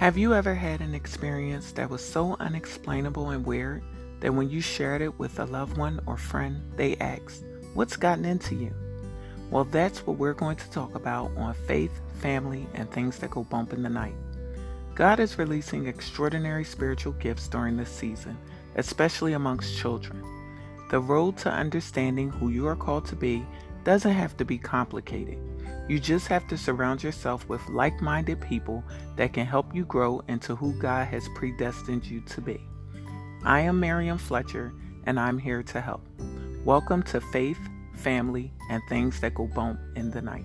Have you ever had an experience that was so unexplainable and weird that when you shared it with a loved one or friend, they asked, What's gotten into you? Well, that's what we're going to talk about on Faith, Family, and Things That Go Bump in the Night. God is releasing extraordinary spiritual gifts during this season, especially amongst children. The road to understanding who you are called to be doesn't have to be complicated. You just have to surround yourself with like minded people that can help you grow into who God has predestined you to be. I am Miriam Fletcher, and I'm here to help. Welcome to Faith, Family, and Things That Go Bump in the Night.